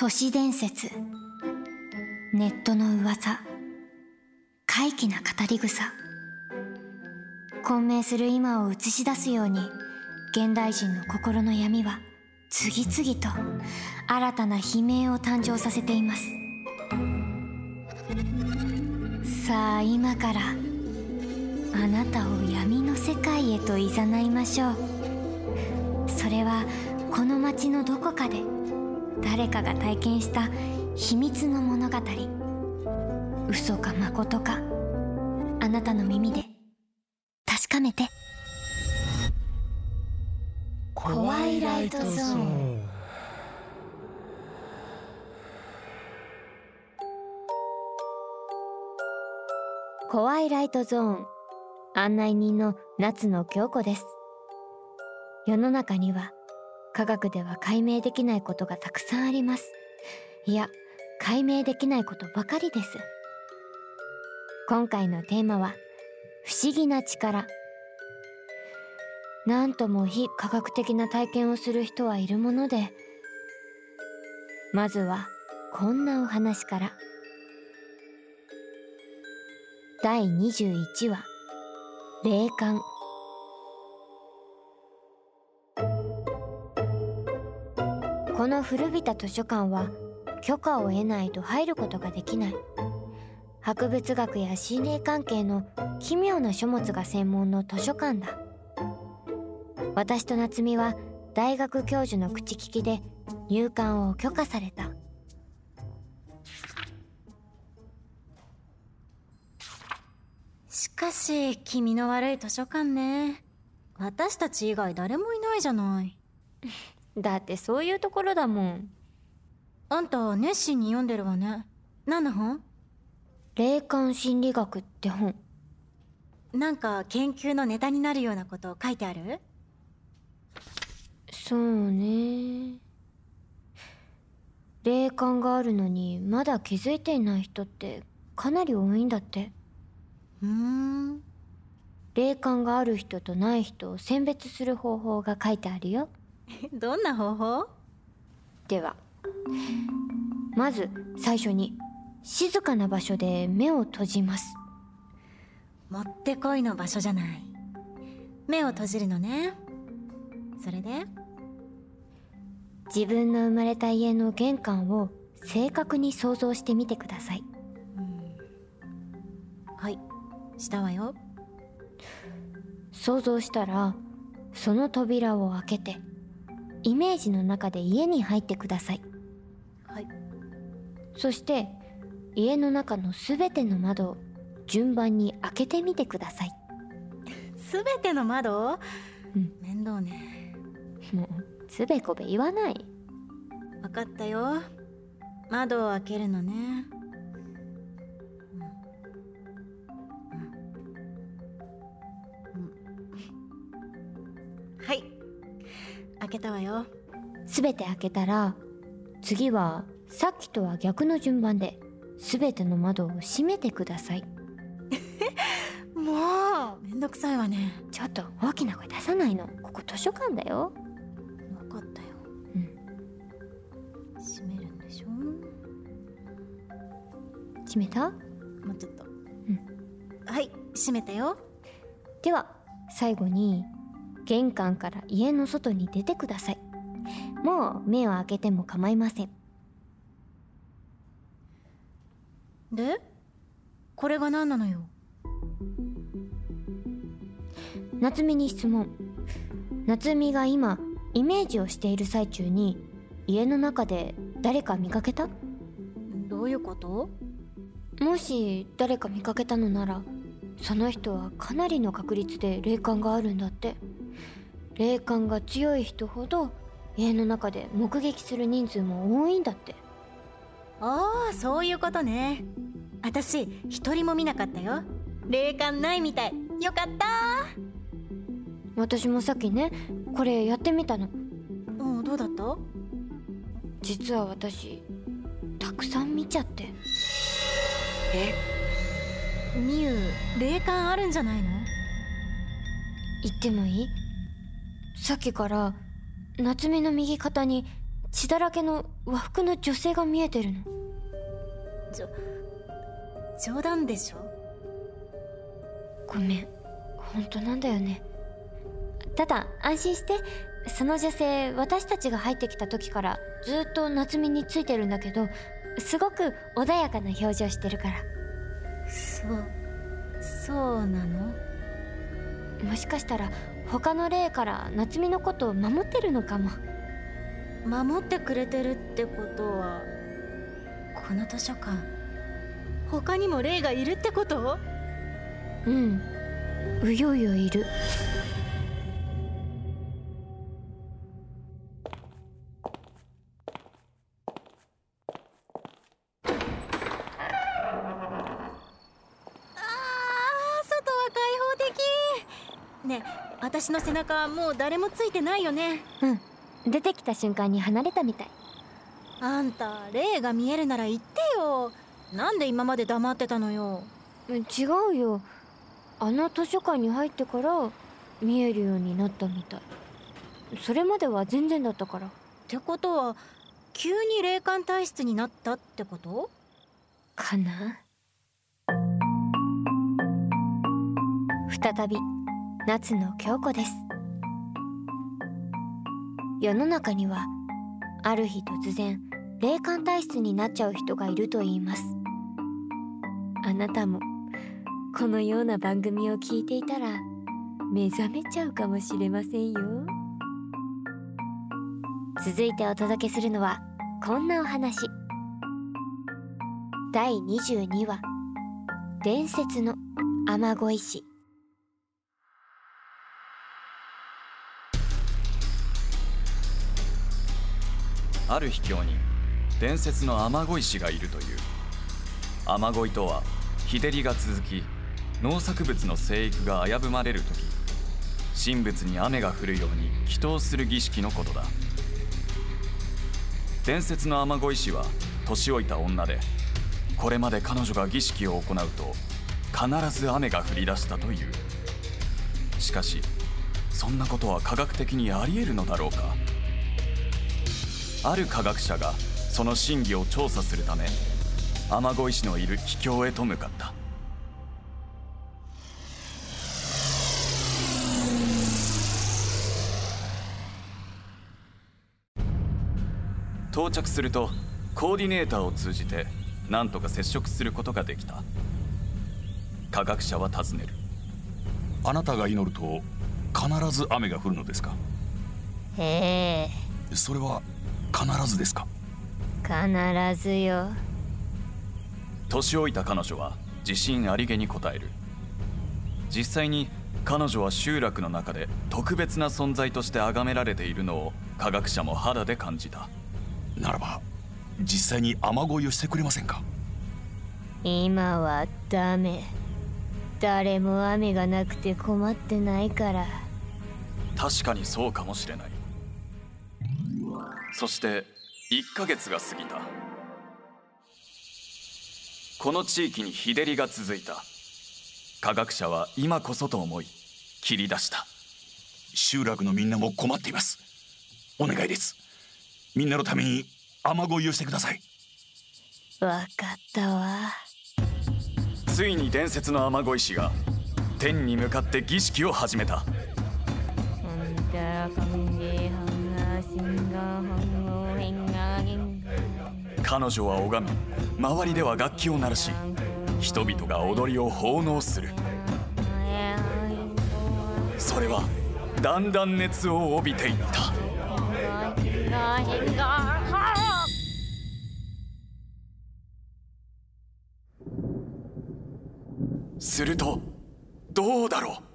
都市伝説。ネットの噂。怪奇な語り草。混迷する今を映し出すように現代人の心の闇は次々と新たな悲鳴を誕生させています。さあ今からあなたを闇の世界へと誘いましょう。それはこの街のどこかで誰かが体験した秘密の物語。嘘か誠か。あなたの耳で。確かめて。怖いライトゾーン。怖いライトゾーン。案内人の夏野京子です。世の中には科学では解明できないことがたくさんあります。いや解明できないことばかりです。今回のテーマは不思議な力。なんとも非科学的な体験をする人はいるものでまずはこんなお話から。第21話霊感。の古びた図書館は許可を得ないと入ることができない。博物学や心霊関係の奇妙な書物が専門の図書館だ。私と夏美は大学教授の口利きで入館を許可された。しかし気味の悪い図書館ね。私たち以外誰もいないじゃない。だってそういうところだもん。あんた熱心に読んでるわね。何の本？霊感心理学って本。なんか研究のネタになるようなこと書いてある？そうね。霊感があるのにまだ気づいていない人ってかなり多いんだって。うーん。霊感がある人とない人を選別する方法が書いてあるよ どんな方法？ではまず最初に静かな場所で目を閉じます。もってこいの場所じゃない。目を閉じるのね。それで？自分の生まれた家の玄関を正確に想像してみてください。はい。したわよ。想像したらその扉を開けてイメージの中で家に入ってください。はい。そして家の中のすべての窓を順番に開けてみてください。すべての窓？うん。面倒ね。もうつべこべ言わない。分かったよ。窓を開けるのね開けたわよ。すべて開けたら次はさっきとは逆の順番ですべての窓を閉めてください。もうめんどくさいわね。ちょっと大きな声出さないの。ここ図書館だよ。分かったよ。うん。閉めるんでしょ？閉めた？もうちょっと。はい閉めたよ。では最後に玄関から家の外に出てください。もう目を開けても構いません。で？これが何なのよ？夏美に質問。夏美が今イメージをしている最中に家の中で誰か見かけた？どういうこと？もし誰か見かけたのならその人はかなりの確率で霊感があるんだって霊感が強い人ほど家の中で目撃する人数も多いんだって。ああそういうことね。私一人も見なかったよ。霊感ないみたい。よかった。私もさっきねこれやってみたの。うんどうだった？実は私たくさん見ちゃって。え？みゆ霊感あるんじゃないの？言ってもいい？さっきから夏目の右肩に血だらけの和服の女性が見えてるの。じょ冗談でしょ？ごめん。本当なんだよね。ただ安心してその女性私たちが入ってきた時からずっと夏美についてるんだけどすごく穏やかな表情してるから。そうそうなの？もしかしたら他の霊から夏美のことを守ってるのかも。守ってくれてるってことはこの図書館他にも霊がいるってこと？うん。うようよいる。あー外は開放的。ねえ私の背中もう誰もついてないよね。うん。出てきた瞬間に離れたみたい。あんた霊が見えるなら言ってよ。なんで今まで黙ってたのよ。違うよ。あの図書館に入ってから見えるようになったみたい。それまでは全然だったから。ってことは急に霊感体質になったってこと？かな？再び夏の京子です。世の中にはある日突然霊感体質になっちゃう人がいると言います。あなたもこのような番組を聞いていたら目覚めちゃうかもしれませんよ。続いてお届けするのはこんなお話。第22話伝説の雨乞い師。ある秘境に伝説の雨乞い師がいるという。雨乞いとは日照りが続き農作物の生育が危ぶまれる時神仏に雨が降るように祈祷する儀式のことだ。伝説の雨乞い師は年老いた女でこれまで彼女が儀式を行うと必ず雨が降り出したという。しかしそんなことは科学的にあり得るのだろうか。ある科学者がその真偽を調査するため雨乞い師のいる秘境へと向かった。到着するとコーディネーターを通じて何とか接触することができた。科学者は尋ねる。あなたが祈ると必ず雨が降るのですか？へえ。それは必ずですか？必ずよ。年老いた彼女は自信ありげに答える。実際に彼女は集落の中で特別な存在として崇められているのを科学者も肌で感じた。ならば実際に雨乞いをしてくれませんか？今はダメ。誰も雨がなくて困ってないから。確かにそうかもしれないそして1ヶ月が過ぎた。この地域に日照りが続いた。科学者は今こそと思い切り出した。集落のみんなも困っています。お願いです。みんなのために雨乞いをしてください。わかったわ。ついに伝説の雨乞い師が天に向かって儀式を始めた彼女は拝み周りでは楽器を鳴らし人々が踊りを奉納する。それはだんだん熱を帯びていった。するとどうだろう。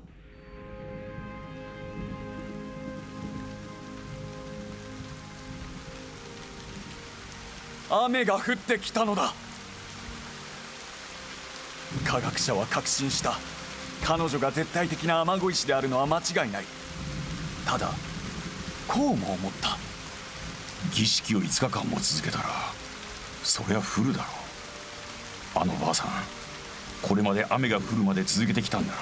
雨が降ってきたのだ。科学者は確信した。彼女が絶対的な雨乞い師であるのは間違いない。ただこうも思った。儀式を5日間も続けたらそりゃ降るだろう。あのばあさんこれまで雨が降るまで続けてきたんだな。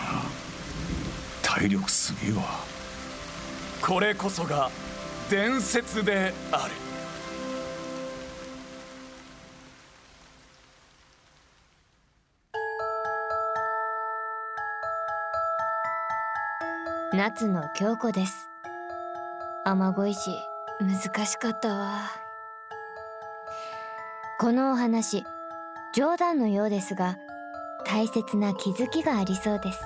体力すげえわ。これこそが伝説である。夏野京子です。雨乞いし難しかったわ。このお話冗談のようですが大切な気づきがありそうです。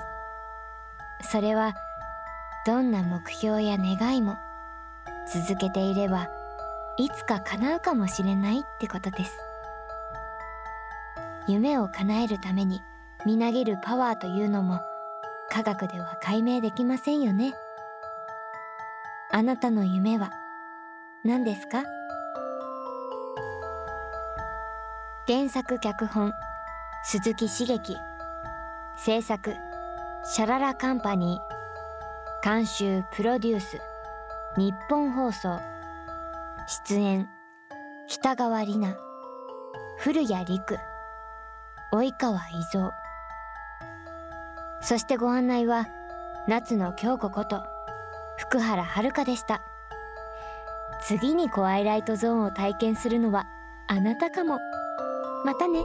それはどんな目標や願いも続けていればいつか叶うかもしれないってことです。夢を叶えるためにみなぎるパワーというのも科学では解明できませんよね。あなたの夢は何ですか？原作脚本鈴木茂樹。制作シャララカンパニー。監修プロデュース日本放送。出演北川里奈。古谷陸。及川伊蔵。そしてご案内は夏野京子こと福原遥でした次にコアイライトゾーンを体験するのはあなたかもまたね。